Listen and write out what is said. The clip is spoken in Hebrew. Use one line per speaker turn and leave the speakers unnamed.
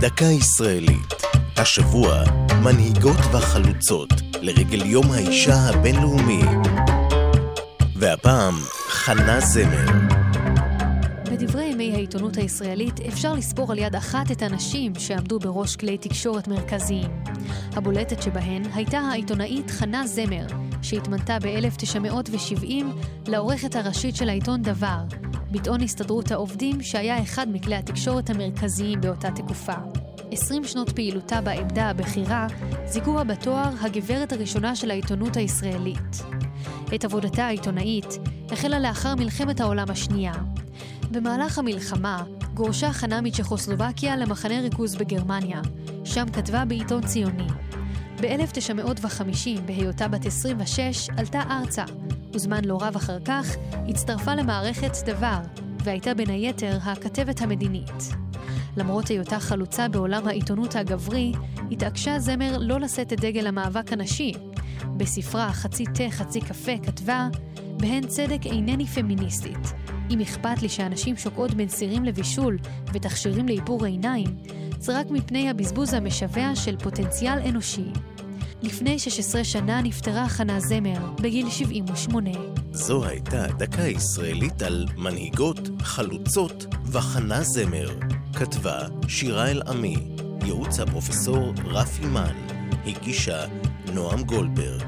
דקה ישראלית. השבוע, מנהיגות וחלוצות לרגל יום האישה הבינלאומי. והפעם, חנה זמר.
בדברי ימי העיתונות הישראלית אפשר לספור על יד אחת את הנשים שעמדו בראש כלי תקשורת מרכזיים. הבולטת שבהן הייתה העיתונאית חנה זמר, שהתמנתה ב-1970 לעורכת הראשית של העיתון דבר, ביטאון הסתדרות העובדים שהיה אחד מכלי התקשורת המרכזיים באותה תקופה. עשרים שנות פעילותה בעמדה הבכירה זיכוה בתואר הגברת הראשונה של העיתונות הישראלית. את עבודתה העיתונאית החלה לאחר מלחמת העולם השנייה. במהלך המלחמה גורשה חנה מצ'כוסלובקיה למחנה ריכוז בגרמניה, שם כתבה בעיתון ציוני. ב-1950, בהיותה בת 26, עלתה ארצה, וזמן לא רב אחר כך הצטרפה למערכת דבר, והייתה בין היתר הכתבת המדינית. למרות היותה חלוצה בעולם העיתונות הגברי, התעקשה זמר לא לשאת את דגל המאבק הנשי. בספרה "חצי תה, חצי קפה" כתבה, בהן צדק אינני פמיניסטית. אם אכפת לי שאנשים שוקעות בין סירים לבישול ותכשירים לאיפור עיניים, זה רק מפני הבזבוז המשווע של פוטנציאל אנושי. לפני 16 שנה נפטרה חנה זמר, בגיל 78.
זו הייתה דקה ישראלית על מנהיגות, חלוצות וחנה זמר. כתבה שירה אל-עמי, ייעוץ הפרופסור רפי מן, הגישה נועם גולדברג.